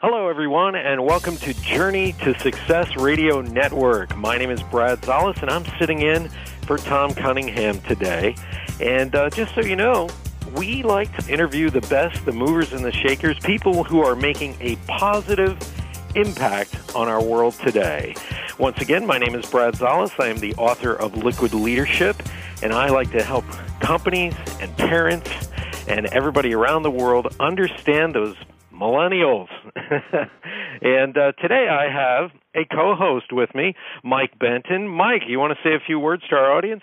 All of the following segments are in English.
Hello, everyone, and welcome to Journey to Success Radio Network. My name is Brad Szollose, and I'm sitting in for Tom Cunningham today. And uh, just so you know, we like to interview the best, the movers and the shakers, people who are making a positive impact on our world today. Once again, my name is Brad Szollose. I am the author of Liquid Leadership, and I like to help companies and parents and everybody around the world understand those millennials. and uh, today I have a co host with me, Mike Benton. Mike, you want to say a few words to our audience?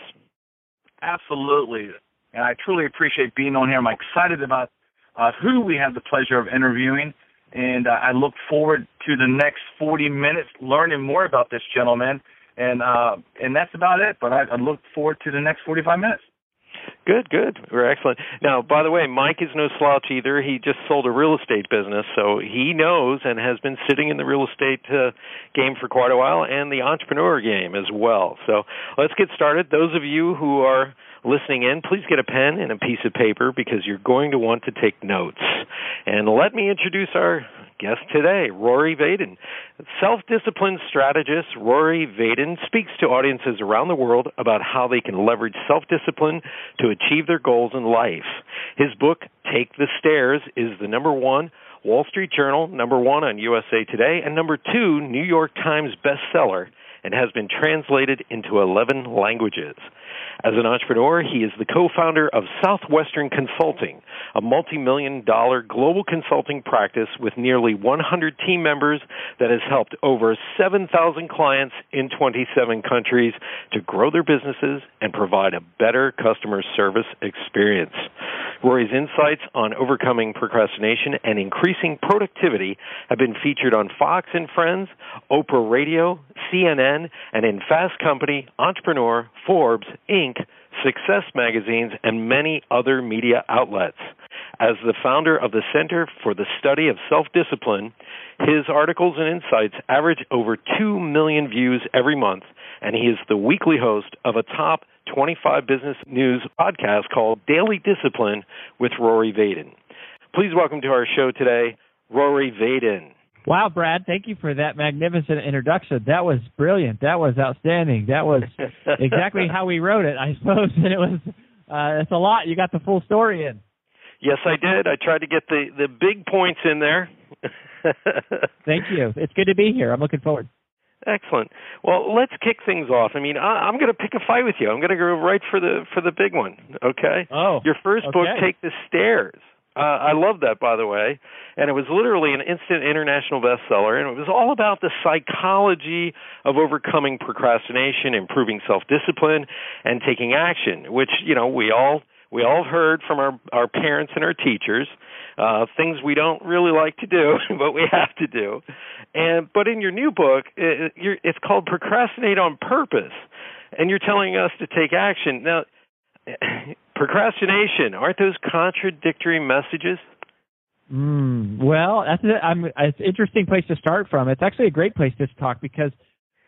Absolutely. And I truly appreciate being on here. I'm excited about uh, who we have the pleasure of interviewing. And uh, I look forward to the next 40 minutes learning more about this gentleman. And uh, and that's about it. But I, I look forward to the next 45 minutes. Good, good. We're excellent. Now, by the way, Mike is no slouch either. He just sold a real estate business, so he knows and has been sitting in the real estate uh, game for quite a while and the entrepreneur game as well. So let's get started. Those of you who are listening in, please get a pen and a piece of paper because you're going to want to take notes. And let me introduce our guest today, Rory Vaden. Self discipline strategist Rory Vaden speaks to audiences around the world about how they can leverage self discipline to achieve their goals in life. His book, Take the Stairs, is the number one Wall Street Journal, number one on USA Today, and number two New York Times bestseller and has been translated into 11 languages. As an entrepreneur, he is the co-founder of Southwestern Consulting, a multi-million dollar global consulting practice with nearly 100 team members that has helped over 7,000 clients in 27 countries to grow their businesses and provide a better customer service experience. Rory's insights on overcoming procrastination and increasing productivity have been featured on Fox and Friends, Oprah Radio, CNN, and in Fast Company, Entrepreneur, Forbes, Inc., Success magazines, and many other media outlets. As the founder of the Center for the Study of Self Discipline, his articles and insights average over 2 million views every month, and he is the weekly host of a top 25 business news podcast called Daily Discipline with Rory Vaden. Please welcome to our show today, Rory Vaden. Wow, Brad, thank you for that magnificent introduction. That was brilliant. That was outstanding. That was exactly how we wrote it, I suppose. And it was uh it's a lot. You got the full story in. Yes, I did. I tried to get the the big points in there. thank you. It's good to be here. I'm looking forward. Excellent. Well, let's kick things off. I mean, I, I'm going to pick a fight with you. I'm going to go right for the for the big one. Okay. Oh. Your first okay. book, Take the Stairs. Uh, I love that, by the way. And it was literally an instant international bestseller, and it was all about the psychology of overcoming procrastination, improving self-discipline, and taking action. Which you know we all we all heard from our our parents and our teachers. Uh, things we don't really like to do, but we have to do. And but in your new book, it, it's called Procrastinate on Purpose, and you're telling us to take action. Now, procrastination aren't those contradictory messages? Mm, well, that's I'm, it's an interesting place to start from. It's actually a great place to talk because,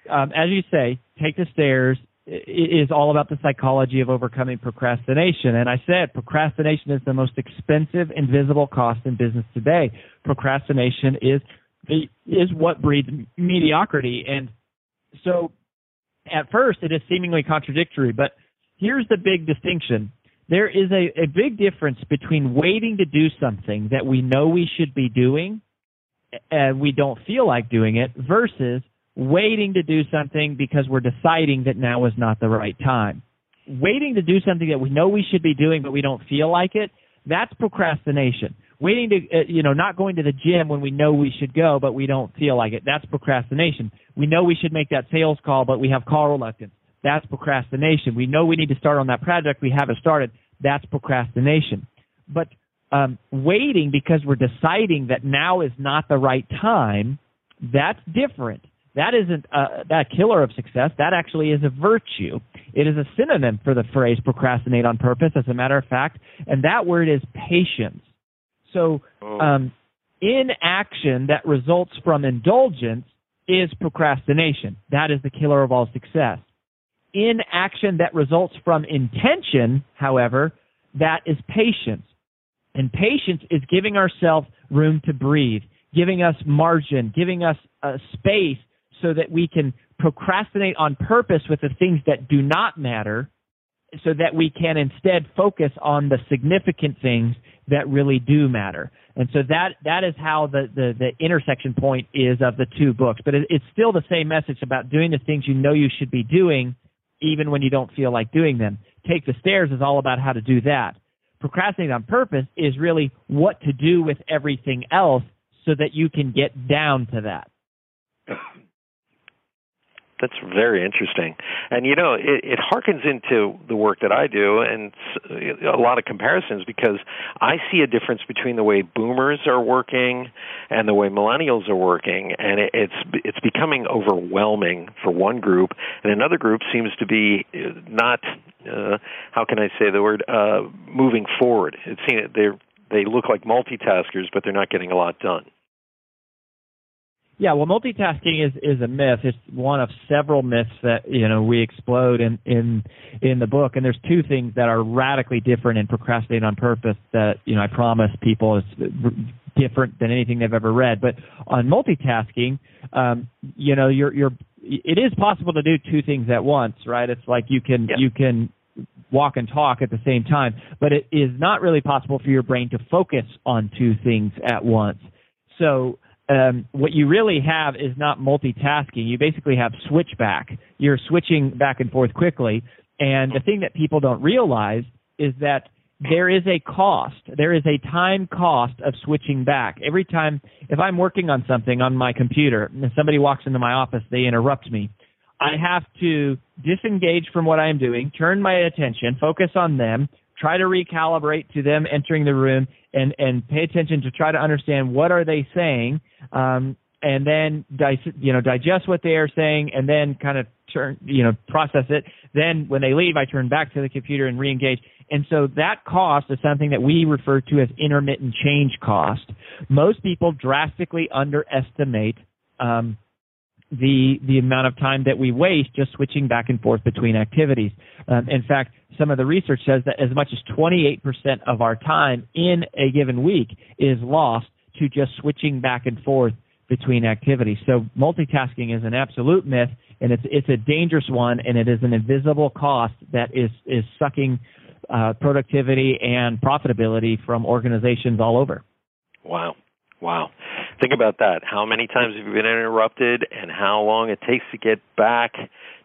um, as you say, take the stairs is all about the psychology of overcoming procrastination. And I said procrastination is the most expensive invisible cost in business today. Procrastination is is what breeds mediocrity. And so, at first, it is seemingly contradictory, but here's the big distinction. There is a, a big difference between waiting to do something that we know we should be doing and we don't feel like doing it versus waiting to do something because we're deciding that now is not the right time. Waiting to do something that we know we should be doing but we don't feel like it, that's procrastination. Waiting to, uh, you know, not going to the gym when we know we should go but we don't feel like it, that's procrastination. We know we should make that sales call but we have call reluctance. That's procrastination. We know we need to start on that project. We haven't started. That's procrastination. But um, waiting because we're deciding that now is not the right time, that's different. That isn't a, that killer of success. That actually is a virtue. It is a synonym for the phrase procrastinate on purpose, as a matter of fact, and that word is patience. So, Oh. um, inaction that results from indulgence is procrastination. That is the killer of all success inaction that results from intention, however, that is patience. And patience is giving ourselves room to breathe. giving us margin, giving us a space so that we can procrastinate on purpose with the things that do not matter so that we can instead focus on the significant things that really do matter. And so that that is how the the, the intersection point is of the two books. But it, it's still the same message about doing the things you know you should be doing, even when you don't feel like doing them. Take the stairs is all about how to do that. Procrastinate on purpose is really what to do with everything else so that you can get down to that. That's very interesting, and you know it, it harkens into the work that I do, and a lot of comparisons because I see a difference between the way Boomers are working and the way Millennials are working, and it, it's it's becoming overwhelming for one group, and another group seems to be uh, not uh, how can I say the word uh, moving forward. It seems they they look like multitaskers, but they're not getting a lot done. Yeah, well, multitasking is is a myth. It's one of several myths that you know we explode in in in the book. And there's two things that are radically different in procrastinate on purpose that you know I promise people is different than anything they've ever read. But on multitasking, um, you know, you're you're it is possible to do two things at once, right? It's like you can yeah. you can walk and talk at the same time, but it is not really possible for your brain to focus on two things at once. So um, what you really have is not multitasking. You basically have switchback. You're switching back and forth quickly. And the thing that people don't realize is that there is a cost. There is a time cost of switching back. Every time, if I'm working on something on my computer and somebody walks into my office, they interrupt me. I have to disengage from what I'm doing, turn my attention, focus on them, try to recalibrate to them entering the room and and pay attention to try to understand what are they saying um, and then you know digest what they are saying and then kind of turn you know process it. Then when they leave i turn back to the computer and reengage. And so that cost is something that we refer to as intermittent change cost. Most people drastically underestimate um, the the amount of time that we waste just switching back and forth between activities. Um, in fact, some of the research says that as much as 28% of our time in a given week is lost to just switching back and forth between activities. So multitasking is an absolute myth, and it's it's a dangerous one, and it is an invisible cost that is is sucking uh, productivity and profitability from organizations all over. Wow, wow. Think about that. How many times have you been interrupted and how long it takes to get back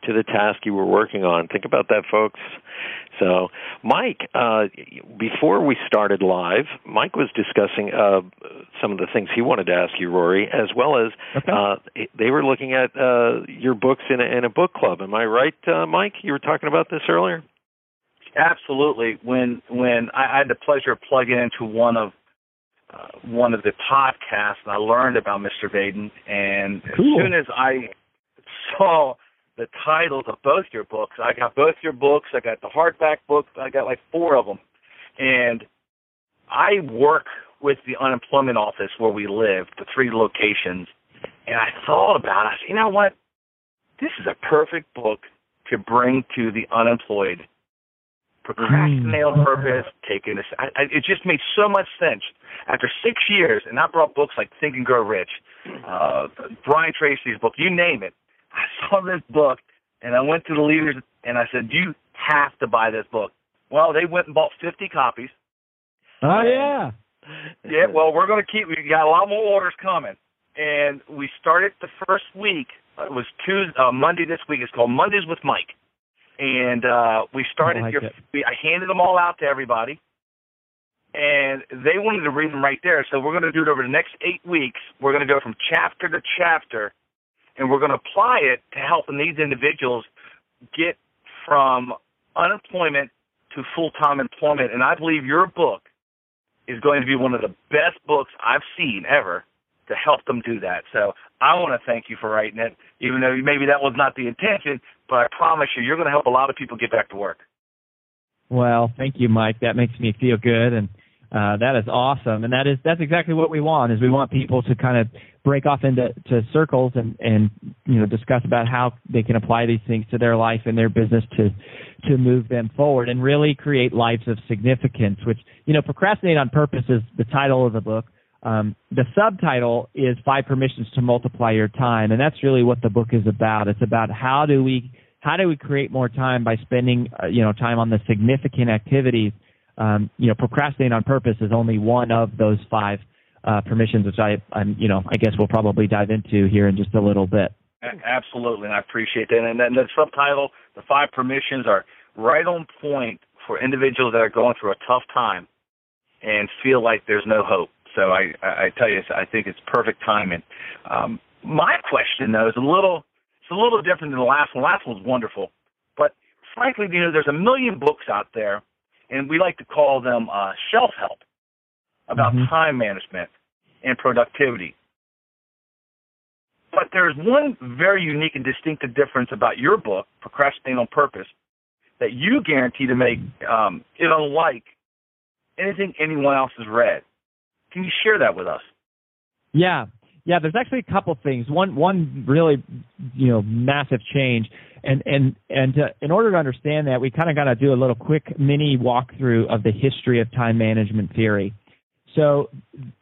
to the task you were working on? Think about that, folks. So, Mike, uh, before we started live, Mike was discussing uh, some of the things he wanted to ask you, Rory, as well as okay. uh, they were looking at uh, your books in a, in a book club. Am I right, uh, Mike? You were talking about this earlier. Absolutely. When when I had the pleasure of plugging into one of uh, one of the podcasts, and I learned about Mr. Vaden. And cool. as soon as I saw the titles of both your books, I got both your books. I got the hardback book. I got like four of them, and I work with the unemployment office where we live, the three locations. And I thought about it. I said, you know what? This is a perfect book to bring to the unemployed procrastinate on purpose, taking this. I, I, it just made so much sense. After six years, and I brought books like Think and Grow Rich, uh, Brian Tracy's book, you name it. I saw this book, and I went to the leaders and I said, "You have to buy this book." Well, they went and bought 50 copies. Oh yeah. Yeah. Well, we're going to keep. We got a lot more orders coming, and we started the first week. It was Tuesday, uh, Monday this week. It's called Mondays with Mike and uh, we started. Like your, we, I handed them all out to everybody, and they wanted to read them right there. So we're going to do it over the next eight weeks. We're going to go from chapter to chapter, and we're going to apply it to helping these individuals get from unemployment to full-time employment. And I believe your book is going to be one of the best books I've seen ever to help them do that. So I want to thank you for writing it, even though maybe that was not the intention, but I promise you, you're going to help a lot of people get back to work. Well, thank you, Mike. That makes me feel good, and uh, that is awesome. And that is that's exactly what we want. Is we want people to kind of break off into to circles and and you know discuss about how they can apply these things to their life and their business to to move them forward and really create lives of significance. Which you know, procrastinate on purpose is the title of the book. Um, the subtitle is Five Permissions to Multiply Your Time, and that's really what the book is about. It's about how do we how do we create more time by spending uh, you know time on the significant activities. Um, you know, procrastinating on purpose is only one of those five uh, permissions, which I, I'm, you know, I guess we'll probably dive into here in just a little bit. Absolutely, and I appreciate that. And then the subtitle, the five permissions, are right on point for individuals that are going through a tough time and feel like there's no hope. So I, I tell you, I think it's perfect timing. Um, my question though is a little, it's a little different than the last one. The last one was wonderful, but frankly, you know, there's a million books out there, and we like to call them uh, shelf help about mm-hmm. time management and productivity. But there's one very unique and distinctive difference about your book, Procrastinating on Purpose, that you guarantee to make um, it unlike anything anyone else has read. Can you share that with us? Yeah, yeah. There's actually a couple things. One, one really, you know, massive change, and and and uh, in order to understand that, we kind of got to do a little quick mini walkthrough of the history of time management theory. So,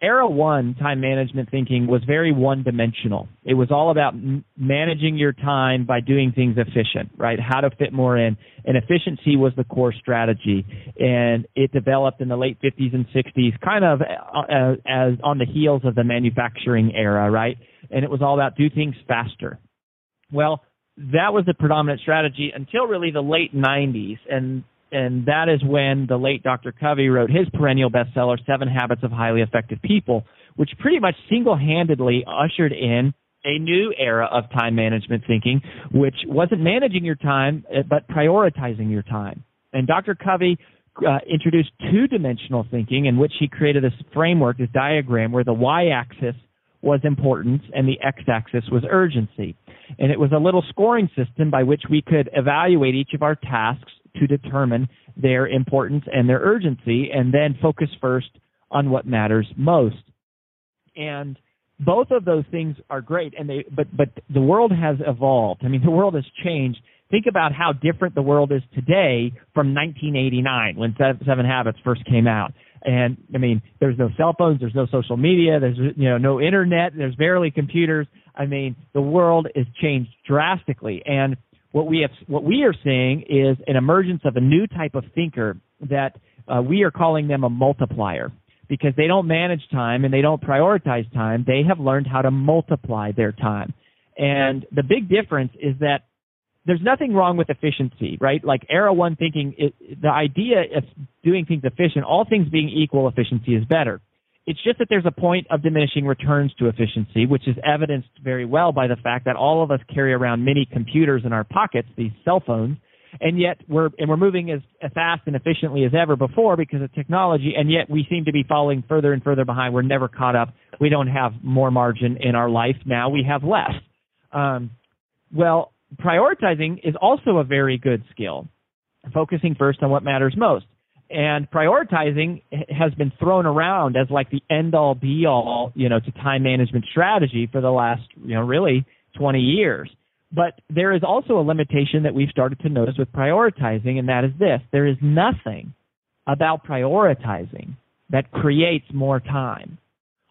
era one time management thinking was very one dimensional. It was all about m- managing your time by doing things efficient, right? How to fit more in. And efficiency was the core strategy. And it developed in the late 50s and 60s, kind of uh, as on the heels of the manufacturing era, right? And it was all about do things faster. Well, that was the predominant strategy until really the late 90s. And and that is when the late Dr. Covey wrote his perennial bestseller, Seven Habits of Highly Effective People, which pretty much single handedly ushered in a new era of time management thinking, which wasn't managing your time, eh, but prioritizing your time. And Dr. Covey uh, introduced two dimensional thinking in which he created this framework, this diagram, where the y axis was importance and the x axis was urgency. And it was a little scoring system by which we could evaluate each of our tasks to determine their importance and their urgency and then focus first on what matters most. And both of those things are great and they but but the world has evolved. I mean the world has changed. Think about how different the world is today from 1989 when Seven Habits first came out. And I mean, there's no cell phones, there's no social media, there's you know no internet, there's barely computers. I mean, the world has changed drastically and what we have, what we are seeing is an emergence of a new type of thinker that uh, we are calling them a multiplier because they don't manage time and they don't prioritize time. They have learned how to multiply their time. And the big difference is that there's nothing wrong with efficiency, right? Like era one thinking, it, the idea of doing things efficient, all things being equal, efficiency is better. It's just that there's a point of diminishing returns to efficiency, which is evidenced very well by the fact that all of us carry around mini computers in our pockets, these cell phones, and yet we're and we're moving as, as fast and efficiently as ever before because of technology, and yet we seem to be falling further and further behind. We're never caught up. We don't have more margin in our life now. We have less. Um, well, prioritizing is also a very good skill. Focusing first on what matters most and prioritizing has been thrown around as like the end all be all, you know, to time management strategy for the last, you know, really 20 years. But there is also a limitation that we've started to notice with prioritizing, and that is this. There is nothing about prioritizing that creates more time.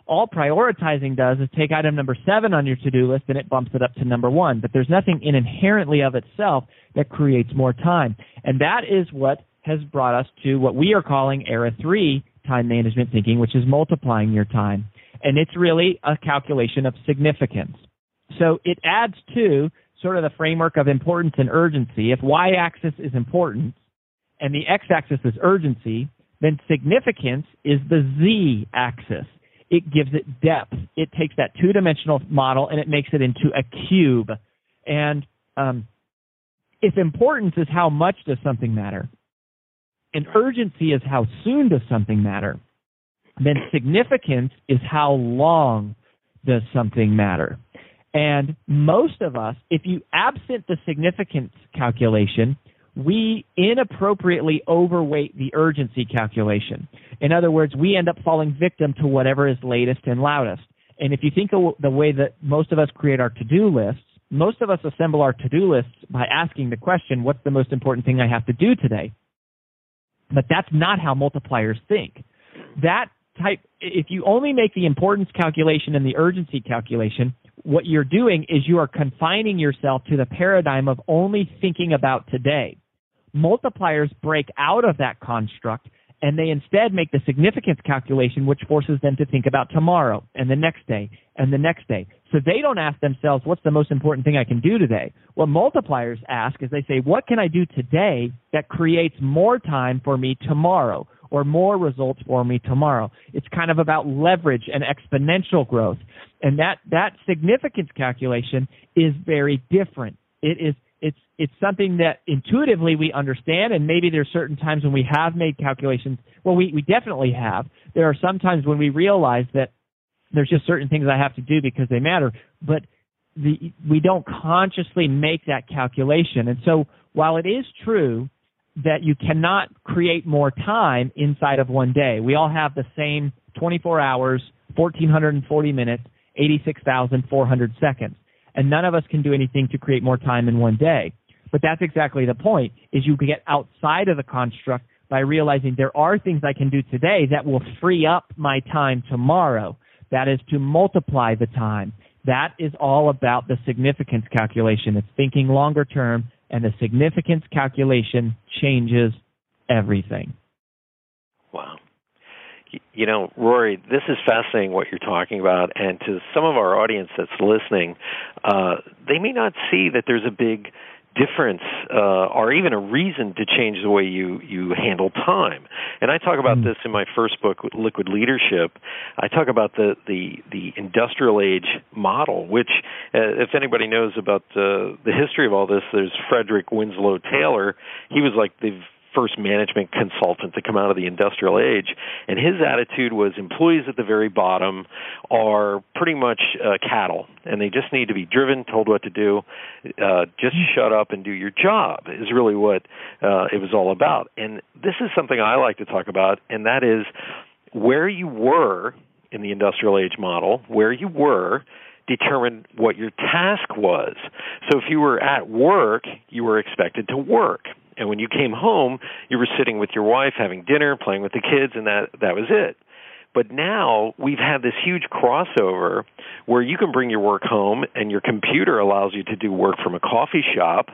All prioritizing does is take item number seven on your to-do list and it bumps it up to number one. But there's nothing in inherently of itself that creates more time. And that is what has brought us to what we are calling era three time management thinking, which is multiplying your time. And it's really a calculation of significance. So it adds to sort of the framework of importance and urgency. If y axis is importance and the x axis is urgency, then significance is the z axis. It gives it depth. It takes that two dimensional model and it makes it into a cube. And um, if importance is how much does something matter, and urgency is how soon does something matter, then significance is how long does something matter. And most of us, if you absent the significance calculation, we inappropriately overweight the urgency calculation. In other words, we end up falling victim to whatever is latest and loudest. And if you think of the way that most of us create our to-do lists, most of us assemble our to-do lists by asking the question, what's the most important thing I have to do today? But that's not how multipliers think. That type if you only make the importance calculation and the urgency calculation, what you're doing is you are confining yourself to the paradigm of only thinking about today. Multipliers break out of that construct and they instead make the significance calculation, which forces them to think about tomorrow and the next day and the next day. So they don't ask themselves, what's the most important thing I can do today? What multipliers ask is they say, what can I do today that creates more time for me tomorrow or more results for me tomorrow? It's kind of about leverage and exponential growth. And that, that significance calculation is very different. It is it's it's something that intuitively we understand and maybe there's certain times when we have made calculations. Well we, we definitely have. There are some times when we realize that there's just certain things i have to do because they matter. But the we don't consciously make that calculation. And so while it is true that you cannot create more time inside of one day we all have the same 24 hours 1440 minutes 86400 seconds and none of us can do anything to create more time in one day. But that's exactly the point, is you get outside of the construct by realizing there are things I can do today that will free up my time tomorrow. That is to multiply the time. That is all about the significance calculation. It's thinking longer term, and the significance calculation changes everything. You know, Rory, this is fascinating what you're talking about, and to some of our audience that's listening, uh, they may not see that there's a big difference uh, or even a reason to change the way you you handle time. And I talk about mm. this in my first book, Liquid Leadership. I talk about the the the industrial age model, which, uh, if anybody knows about the the history of all this, there's Frederick Winslow Taylor. He was like the first management consultant to come out of the industrial age, and his attitude was employees at the very bottom are pretty much uh, cattle, and they just need to be driven, told what to do. Uh, just shut up and do your job is really what uh, it was all about. And this is something I like to talk about, and that is where you were in the industrial age model, where you were determined what your task was. So if you were at work, you were expected to work and when you came home, you were sitting with your wife, having dinner, playing with the kids, and that that was it. But now we've had this huge crossover where you can bring your work home, and your computer allows you to do work from a coffee shop.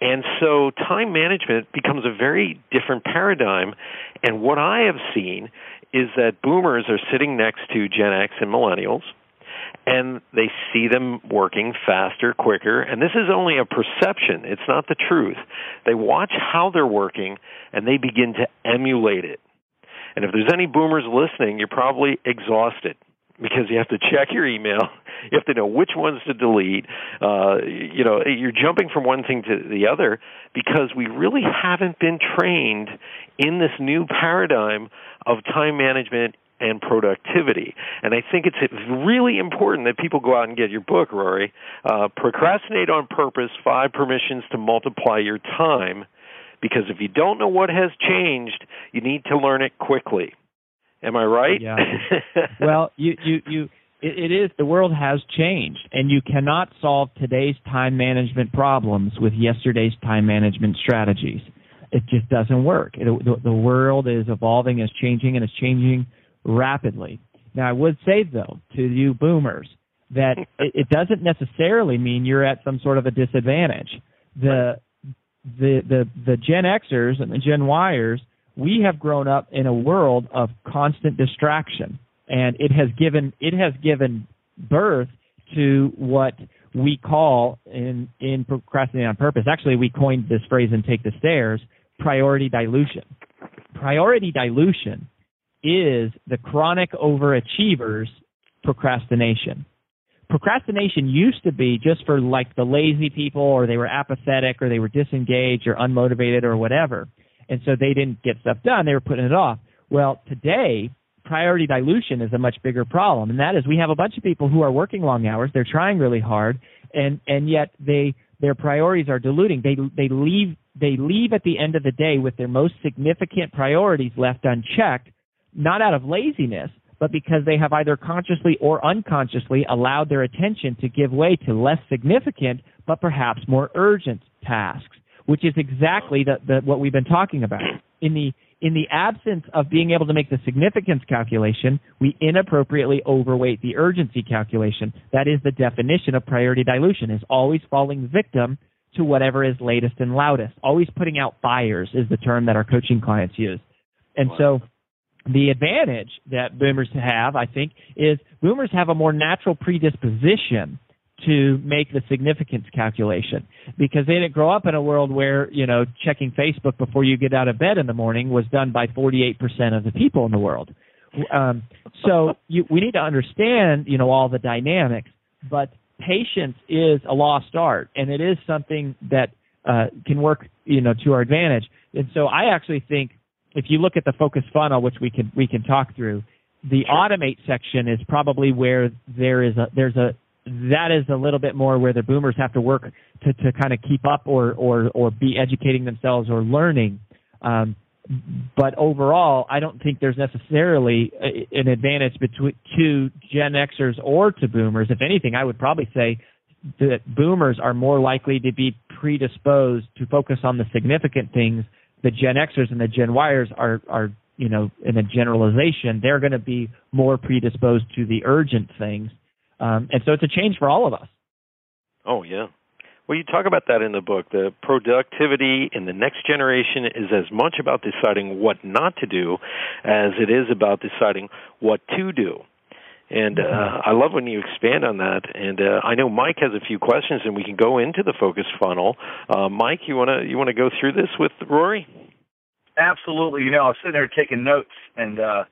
And so time management becomes a very different paradigm. And what I have seen is that boomers are sitting next to Gen X and millennials and they see them working faster, quicker, and this is only a perception, it's not the truth. They watch how they're working and they begin to emulate it. And if there's any boomers listening, you're probably exhausted because you have to check your email, you have to know which ones to delete. Uh, you know, you're jumping from one thing to the other because we really haven't been trained in this new paradigm of time management and productivity. And I think it's really important that people go out and get your book, Rory. Uh, Procrastinate on Purpose Five Permissions to Multiply Your Time. Because if you don't know what has changed, you need to learn it quickly. Am I right? Yeah. well, you, you, you, it, it is, the world has changed, and you cannot solve today's time management problems with yesterday's time management strategies. It just doesn't work. It, the, the world is evolving, is changing, and it's changing rapidly. Now, I would say, though, to you boomers, that it, it doesn't necessarily mean you're at some sort of a disadvantage. The the the the Gen Xers and the Gen Yers, we have grown up in a world of constant distraction, and it has given it has given birth to what we call in in procrastinating on purpose. Actually, we coined this phrase in Take the Stairs: priority dilution. Priority dilution is the chronic overachiever's procrastination. Procrastination used to be just for like the lazy people or they were apathetic or they were disengaged or unmotivated or whatever. And so they didn't get stuff done. They were putting it off. Well, today, priority dilution is a much bigger problem. And that is we have a bunch of people who are working long hours. They're trying really hard and, and yet they, their priorities are diluting. They, they leave, they leave at the end of the day with their most significant priorities left unchecked not out of laziness, but because they have either consciously or unconsciously allowed their attention to give way to less significant but perhaps more urgent tasks, which is exactly the, the, what we've been talking about. In the in the absence of being able to make the significance calculation, we inappropriately overweight the urgency calculation. That is the definition of priority dilution, is always falling victim to whatever is latest and loudest. Always putting out fires is the term that our coaching clients use. And so the advantage that boomers have, I think, is boomers have a more natural predisposition to make the significance calculation because they didn't grow up in a world where you know checking Facebook before you get out of bed in the morning was done by 48% of the people in the world. Um, so you, we need to understand you know all the dynamics, but patience is a lost art, and it is something that uh, can work you know to our advantage. And so I actually think if you look at the focus funnel, which we can we can talk through, the automate section is probably where there is a there's a that is a little bit more where the boomers have to work to, to kind of keep up or, or, or be educating themselves or learning. Um, but overall, I don't think there's necessarily a, an advantage between to Gen Xers or to boomers. If anything, I would probably say that boomers are more likely to be predisposed to focus on the significant things. The Gen Xers and the Gen Yers are, are you know, in a generalization, they're going to be more predisposed to the urgent things. Um, and so it's a change for all of us. Oh, yeah. Well, you talk about that in the book. The productivity in the next generation is as much about deciding what not to do as it is about deciding what to do. And uh, I love when you expand on that. And uh, I know Mike has a few questions, and we can go into the focus funnel. Uh, Mike, you want to you want to go through this with Rory? Absolutely. You know, I was sitting there taking notes, and uh,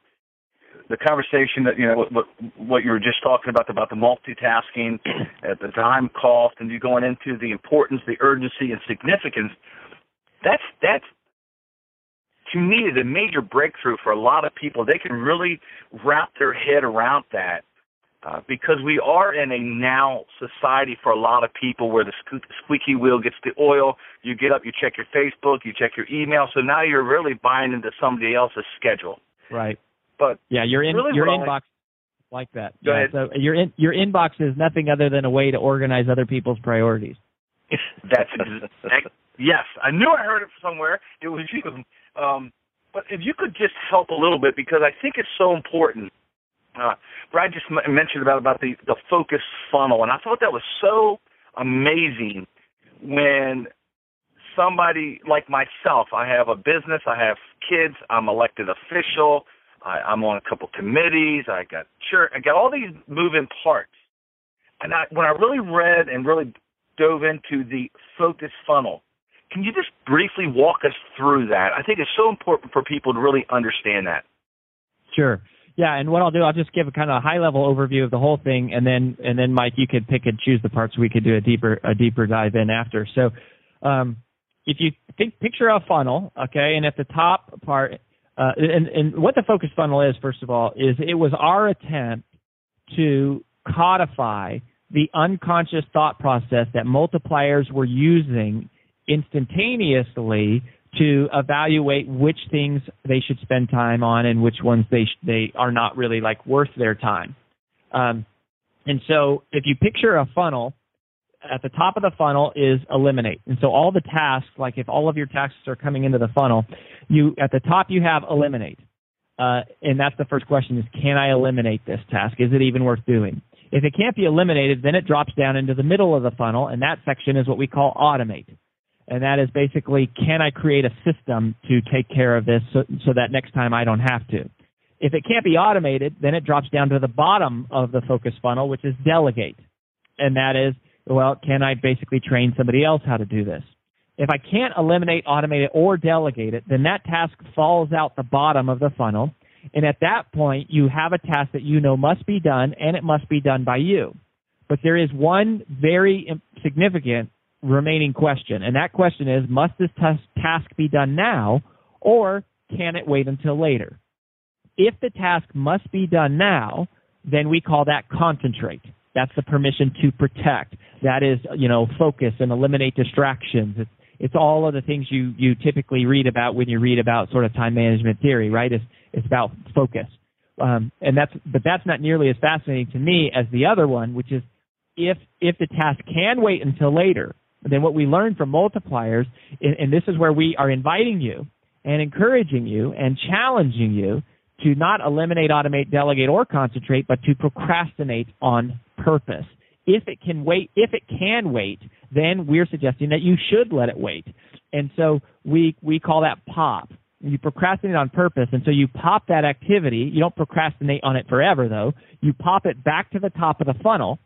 the conversation that you know what what you were just talking about about the multitasking at the time cost and you going into the importance the urgency and significance that's that's to me is a major breakthrough for a lot of people they can really wrap their head around that uh, because we are in a now society for a lot of people where the squeaky wheel gets the oil. You get up, you check your Facebook, you check your email. So now you're really buying into somebody else's schedule. Right. But yeah, your in really your inbox like that. Yeah. So your in, your inbox is nothing other than a way to organize other people's priorities. That's exact, yes. I knew I heard it somewhere. It was you. Um, but if you could just help a little bit because I think it's so important. Uh, Brad just m- mentioned about about the the focus funnel, and I thought that was so amazing when somebody like myself, I have a business, I have kids, I'm elected official, I, I'm on a couple committees. I got sure I got all these moving parts. And I, when I really read and really dove into the focus funnel, can you just briefly walk us through that? I think it's so important for people to really understand that. Sure. Yeah, and what I'll do, I'll just give a kind of a high level overview of the whole thing, and then and then Mike, you could pick and choose the parts. We could do a deeper a deeper dive in after. So, um, if you think picture a funnel, okay, and at the top part uh, and, and what the focus funnel is, first of all, is it was our attempt to codify the unconscious thought process that multipliers were using instantaneously to evaluate which things they should spend time on and which ones they sh- they are not really like worth their time. Um, and so, if you picture a funnel, at the top of the funnel is eliminate. And so all the tasks, like if all of your tasks are coming into the funnel, you at the top you have eliminate. Uh, and that's the first question is can I eliminate this task? Is it even worth doing? If it can't be eliminated, then it drops down into the middle of the funnel, and that section is what we call automate. And that is basically can I create a system to take care of this so, so that next time I don't have to. If it can't be automated, then it drops down to the bottom of the focus funnel, which is delegate. And that is well, can I basically train somebody else how to do this? If I can't eliminate, automate it, or delegate it, then that task falls out the bottom of the funnel. And at that point, you have a task that you know must be done, and it must be done by you. But there is one very significant remaining question, and that question is must this task be done now, or can it wait until later? If the task must be done now, then we call that concentrate. That's the permission to protect. That is, you know, focus and eliminate distractions. It's, it's all of the things you, you typically read about when you read about sort of time management theory, right? It's, it's about focus. Um, and that's, but that's not nearly as fascinating to me as the other one, which is if, if the task can wait until later, then what we learn from multipliers, and, and this is where we are inviting you, and encouraging you and challenging you to not eliminate, automate, delegate, or concentrate, but to procrastinate on purpose. If it can wait, if it can wait, then we're suggesting that you should let it wait. And so we we call that pop. You procrastinate on purpose, and so you pop that activity. You don't procrastinate on it forever, though. You pop it back to the top of the funnel,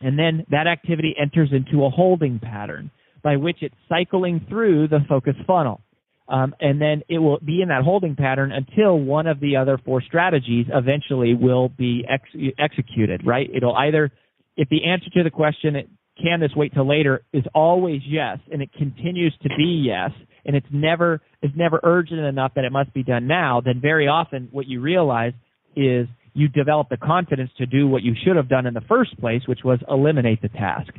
and then that activity enters into a holding pattern by which it's cycling through the focus funnel. Um, and then it will be in that holding pattern until one of the other four strategies eventually will be ex- executed, right? It'll either, if the answer to the question, can this wait till later, is always yes, and it continues to be yes, and it's never, it's never urgent enough that it must be done now, then very often what you realize is you develop the confidence to do what you should have done in the first place, which was eliminate the task.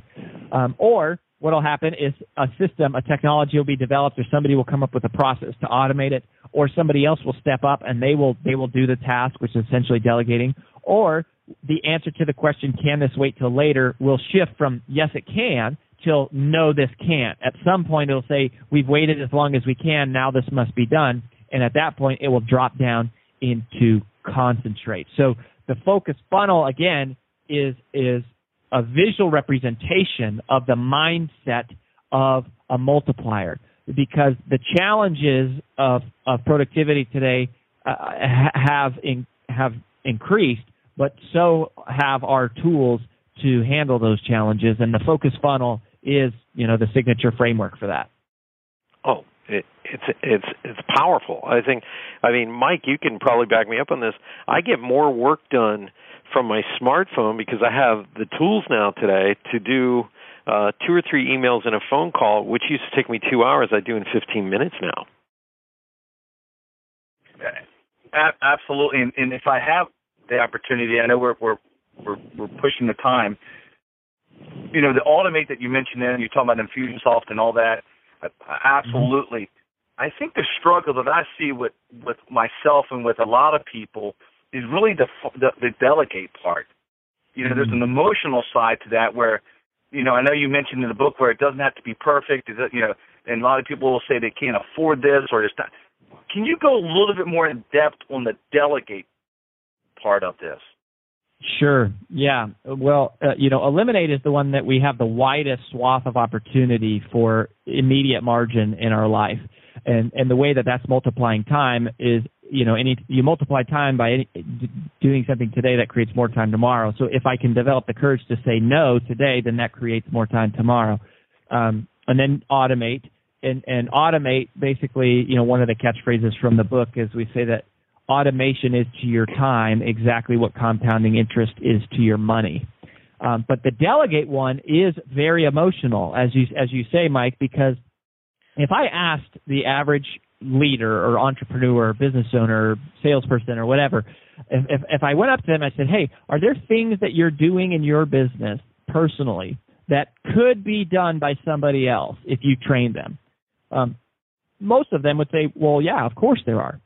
Um, or what will happen is a system, a technology will be developed, or somebody will come up with a process to automate it, or somebody else will step up and they will they will do the task, which is essentially delegating, or the answer to the question, can this wait till later, will shift from yes it can till no this can't. At some point it'll say we've waited as long as we can, now this must be done, and at that point it will drop down into concentrate. So the focus funnel again is is a visual representation of the mindset of a multiplier because the challenges of, of productivity today uh, have in, have increased, but so have our tools to handle those challenges, and the focus funnel is you know the signature framework for that. It, it's it's it's powerful. I think. I mean, Mike, you can probably back me up on this. I get more work done from my smartphone because I have the tools now today to do uh, two or three emails and a phone call, which used to take me two hours. I do in 15 minutes now. Absolutely, and, and if I have the opportunity, I know we're we're we're, we're pushing the time. You know, the automate that you mentioned, then you talk about Infusionsoft and all that. Absolutely. Mm-hmm. I think the struggle that I see with with myself and with a lot of people is really the the, the delegate part. You know, mm-hmm. there's an emotional side to that where, you know, I know you mentioned in the book where it doesn't have to be perfect. Is you know, and a lot of people will say they can't afford this or it's not. Can you go a little bit more in depth on the delegate part of this? Sure. Yeah. Well, uh, you know, Eliminate is the one that we have the widest swath of opportunity for immediate margin in our life. And and the way that that's multiplying time is you know any you multiply time by any, doing something today that creates more time tomorrow. So if i can develop the courage to say no today then that creates more time tomorrow. Um, and then automate. And and automate basically you know one of the catchphrases from the book is we say that automation is to your time exactly what compounding interest is to your money. Um, but the delegate one is very emotional as you as you say mike because if i asked the average leader or entrepreneur or business owner salesperson or whatever, if, if, if I went up to them, I said, hey, are there things that you're doing in your business personally that could be done by somebody else if you train them? Um, most of them would say, well, yeah, of course there are.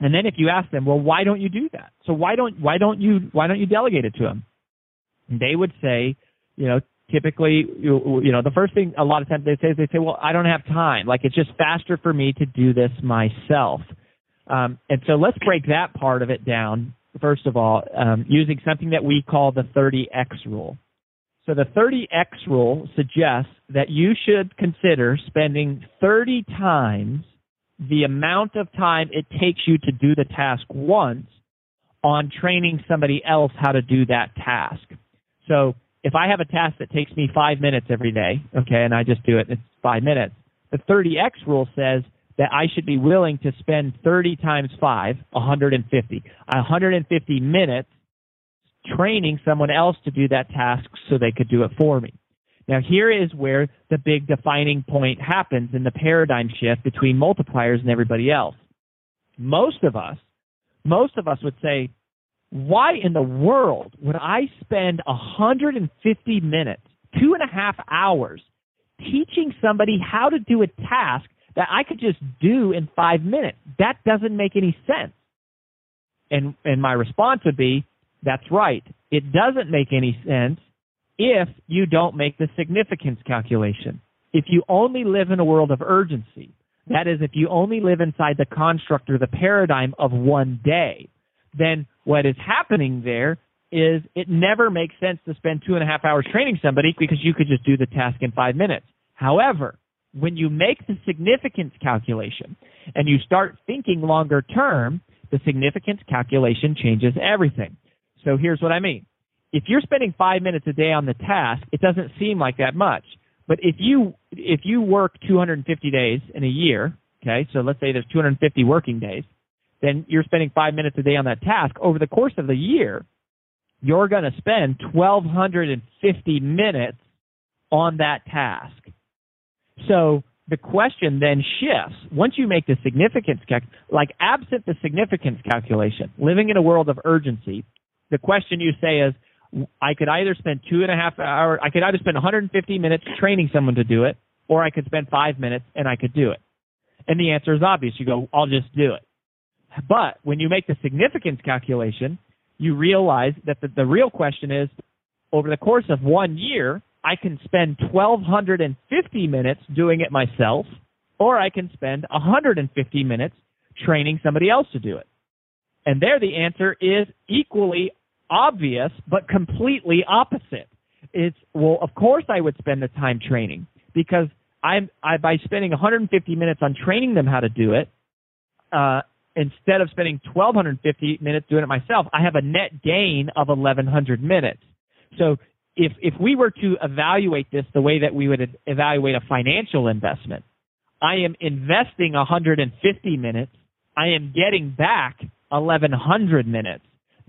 And then if you ask them, well, why don't you do that? So why don't why don't you why don't you delegate it to them? And they would say, you know, typically you, you know the first thing a lot of times they say is they say well i don't have time. Like it's just faster for me to do this myself. Um, and so let's break that part of it down. First of all um, using something that we call the 30x rule. So the 30x rule suggests that you should consider spending 30 times the amount of time it takes you to do the task once on training somebody else how to do that task. So if I have a task that takes me five minutes every day, okay, and I just do it, it's five minutes. The 30x rule says that I should be willing to spend 30 times five, 150, 150 minutes training someone else to do that task so they could do it for me. Now, here is where the big defining point happens in the paradigm shift between multipliers and everybody else. Most of us, most of us would say, why in the world would I spend 150 minutes, two and a half hours, teaching somebody how to do a task that I could just do in five minutes? That doesn't make any sense. And and my response would be, that's right. It doesn't make any sense if you don't make the significance calculation. If you only live in a world of urgency, That is, if you only live inside the construct or the paradigm of one day, then what is happening there is it never makes sense to spend two and a half hours training somebody because you could just do the task in five minutes. However, when you make the significance calculation and you start thinking longer term, the significance calculation changes everything. So here's what I mean. If you're spending five minutes a day on the task, it doesn't seem like that much. But if you if you work 250 days in a year, okay, so let's say there's 250 working days, then you're spending five minutes a day on that task. Over the course of the year, you're going to spend 1,250 minutes on that task. So the question then shifts. Once you make the significance calc, like absent the significance calculation, living in a world of urgency, the question you say is, I could either spend two and a half hours, I could either spend 150 minutes training someone to do it, or I could spend five minutes and I could do it. And the answer is obvious. You go, I'll just do it. But when you make the significance calculation, you realize that the, the real question is, over the course of one year, I can spend 1,250 minutes doing it myself, or I can spend 150 minutes training somebody else to do it. And there the answer is equally obvious, but completely opposite. It's, well, of course I would spend the time training because I'm, I, by spending 150 minutes on training them how to do it, uh, instead of spending 1,250 minutes doing it myself, I have a net gain of 1,100 minutes. So if if we were to evaluate this the way that we would evaluate a financial investment, I am investing 150 minutes. I am getting back 1100 minutes.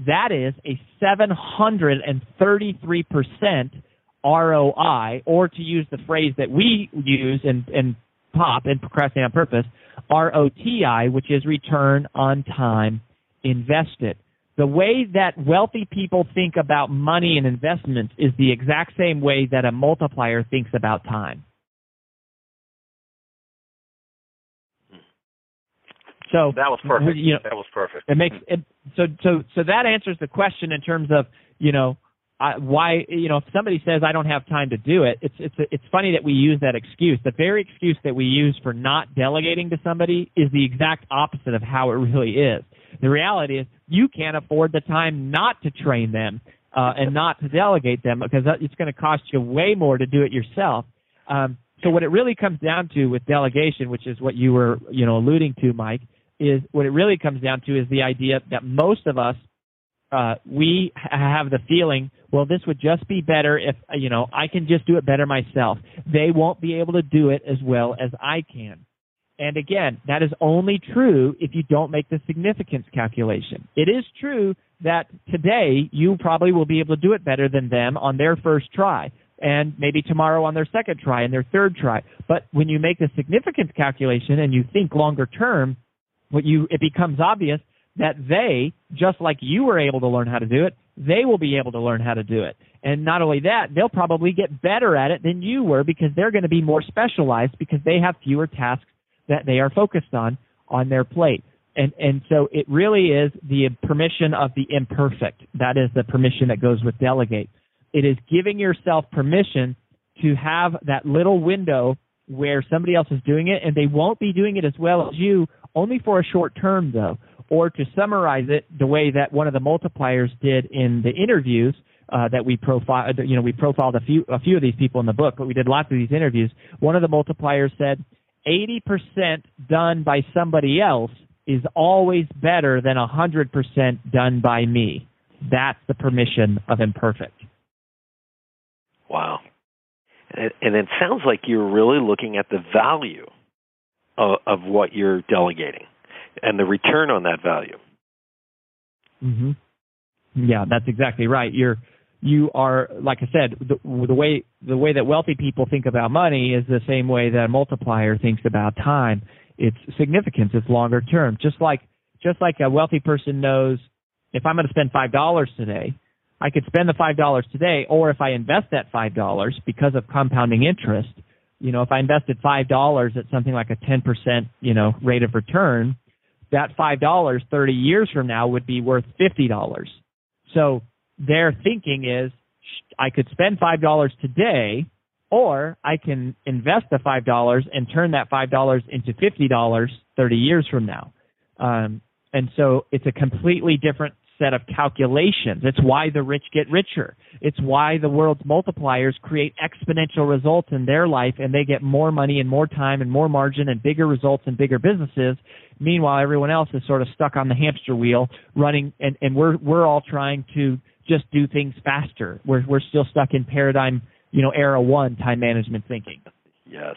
That is a 733% ROI, or to use the phrase that we use in, in POP and Procrastinate on Purpose, ROTI, which is return on time invested. The way that wealthy people think about money and investments is the exact same way that a multiplier thinks about time. So that was perfect. You know, that was perfect. It makes it, so so so that answers the question in terms of you know I, why you know if somebody says I don't have time to do it, it's it's it's funny that we use that excuse. The very excuse that we use for not delegating to somebody is the exact opposite of how it really is. The reality is you can't afford the time not to train them uh, and not to delegate them because it's going to cost you way more to do it yourself. Um, so what it really comes down to with delegation, which is what you were you know alluding to, Mike, is what it really comes down to is the idea that most of us uh, we have the feeling, well, this would just be better if you know I can just do it better myself. They won't be able to do it as well as I can. And again, that is only true if you don't make the significance calculation. It is true that today you probably will be able to do it better than them on their first try and maybe tomorrow on their second try and their third try. But when you make the significance calculation and you think longer term, what you it becomes obvious that they, just like you were able to learn how to do it, they will be able to learn how to do it. And not only that, they'll probably get better at it than you were because they're going to be more specialized because they have fewer tasks that they are focused on on their plate. And and so it really is the permission of the imperfect. That is the permission that goes with delegate. It is giving yourself permission to have that little window where somebody else is doing it and they won't be doing it as well as you only for a short term though or to summarize it the way that one of the multipliers did in the interviews uh, that we profiled you know we profiled a few a few of these people in the book but we did lots of these interviews one of the multipliers said 80% done by somebody else is always better than 100% done by me. That's the permission of imperfect. Wow. And it sounds like you're really looking at the value of, of what you're delegating and the return on that value. Mhm. Yeah, that's exactly right. You're you are like I said, the, the way the way that wealthy people think about money is the same way that a multiplier thinks about time. It's significance. It's longer term. Just like just like a wealthy person knows if I'm going to spend five dollars today, I could spend the five dollars today, or if I invest that five dollars because of compounding interest, you know, if I invested five dollars at something like a ten percent, you know, rate of return, that five dollars thirty years from now would be worth fifty dollars. So their thinking is I could spend five dollars today or I can invest the five dollars and turn that five dollars into fifty dollars thirty years from now. Um, and so it's a completely different set of calculations. It's why the rich get richer. It's why the world's multipliers create exponential results in their life and they get more money and more time and more margin and bigger results and bigger businesses. Meanwhile, everyone else is sort of stuck on the hamster wheel running and, and we're, we're all trying to just do things faster. We're, we're still stuck in paradigm, you know, era one time management thinking. Yes.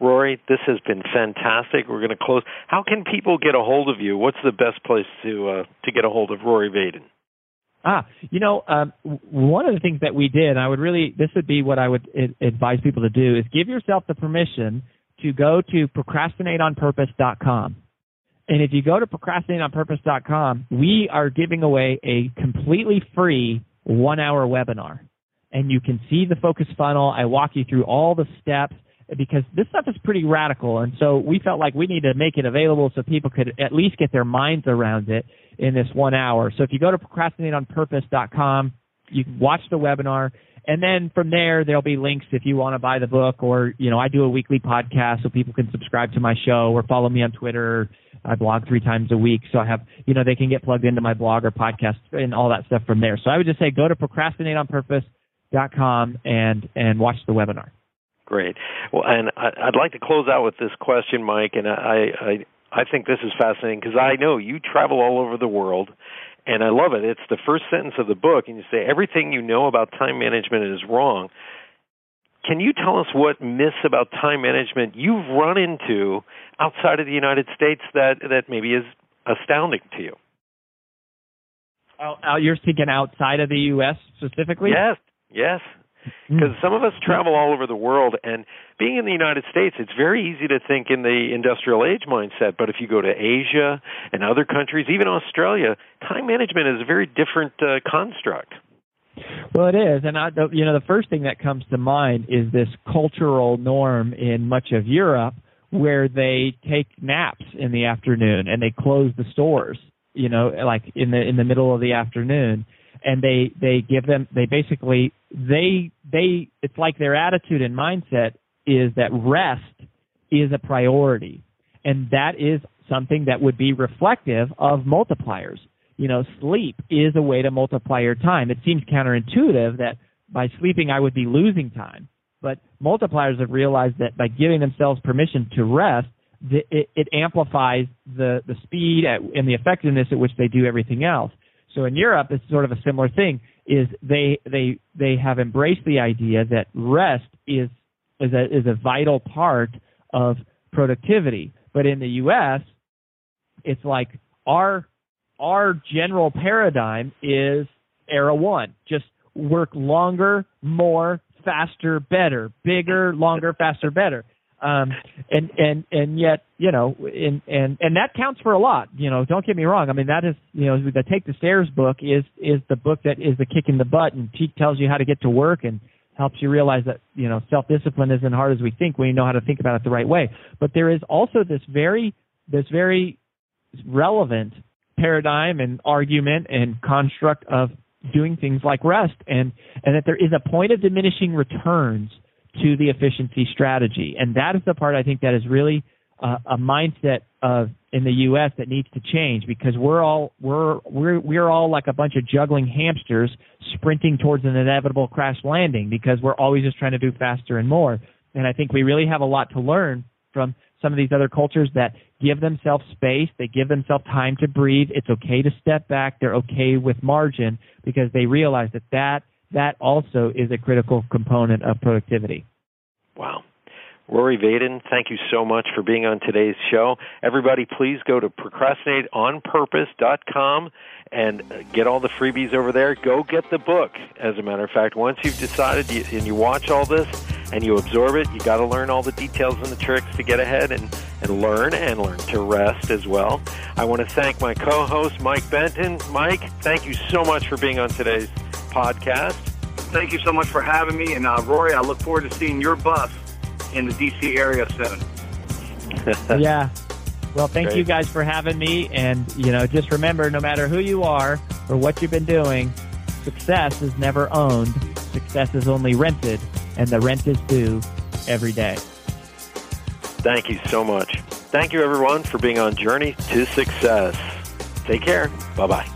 Rory, this has been fantastic. We're going to close. How can people get a hold of you? What's the best place to uh, to get a hold of Rory Vaden? Ah, you know, um, one of the things that we did, I would really, this would be what I would advise people to do, is give yourself the permission to go to procrastinateonpurpose.com. And if you go to procrastinateonpurpose.com, we are giving away a completely free one hour webinar. And you can see the focus funnel. I walk you through all the steps because this stuff is pretty radical. And so we felt like we need to make it available so people could at least get their minds around it in this one hour. So if you go to procrastinateonpurpose.com, you can watch the webinar. And then from there, there'll be links if you want to buy the book or, you know, I do a weekly podcast so people can subscribe to my show or follow me on Twitter. I blog three times a week. So I have, you know, they can get plugged into my blog or podcast and all that stuff from there. So I would just say go to procrastinateonpurpose.com and, and watch the webinar. Great. Well, and I'd like to close out with this question, Mike, and I I, I think this is fascinating because I know you travel all over the world, and I love it. It's the first sentence of the book, and you say everything you know about time management is wrong. Can you tell us what myths about time management you've run into outside of the United States that that maybe is astounding to you? Oh, you're thinking outside of the U.S. specifically? Yes, yes. Because mm. some of us travel all over the world, and being in the United States, it's very easy to think in the industrial age mindset. But if you go to Asia and other countries, even Australia, time management is a very different uh, construct. Well, it is, and I, you know, the first thing that comes to mind is this cultural norm in much of Europe where they take naps in the afternoon and they close the stores. You know, like in the in the middle of the afternoon and they they give them they basically they they it's like their attitude and mindset is that rest is a priority. And that is something that would be reflective of multipliers. You know sleep is a way to multiply your time. It seems counterintuitive that by sleeping i would be losing time. But multipliers have realized that by giving themselves permission to rest it, it amplifies the the speed at, and the effectiveness at which they do everything else. So in Europe, it's sort of a similar thing. Is they they they have embraced the idea that rest is is a is a vital part of productivity. But in the U.S., it's like our our general paradigm is era one. Just work longer, more, faster, better, bigger, longer, faster, better um and and and yet you know and and and that counts for a lot you know don't get me wrong. I mean that is you know the take the stairs book is is the book that is the kick in the butt and te- tells you how to get to work and helps you realize that you know self discipline isn't hard as we think when you know how to think about it the right way. But there is also this very this very relevant paradigm and argument and construct of doing things like rest and and that there is a point of diminishing returns to the efficiency strategy. And that is the part I think that is really uh, a mindset of in the U.S. that needs to change because we're all we're we're we're all like a bunch of juggling hamsters sprinting towards an inevitable crash landing because we're always just trying to do faster and more. And I think we really have a lot to learn from some of these other cultures that give themselves space, they give themselves time to breathe. It's okay to step back. They're okay with margin because they realize that that that also is a critical component of productivity. Wow. Rory Vaden, thank you so much for being on today's show. Everybody, please go to procrastinateonpurpose.com and uh, get all the freebies over there. Go get the book. As a matter of fact, once you've decided and you watch all this and you absorb it, you got to learn all the details and the tricks to get ahead and, and learn and learn to rest as well. I want to thank my co-host Mike Benton. Mike, thank you so much for being on today's podcast. Thank you so much for having me. And uh, Rory, I look forward to seeing your bus in the D.C. area soon. yeah. Well, thank Great. you guys for having me. And, you know, just remember no matter who you are or what you've been doing, success is never owned, success is only rented and the rent is due every day. Thank you so much. Thank you, everyone, for being on Journey to Success. Take care. Bye bye.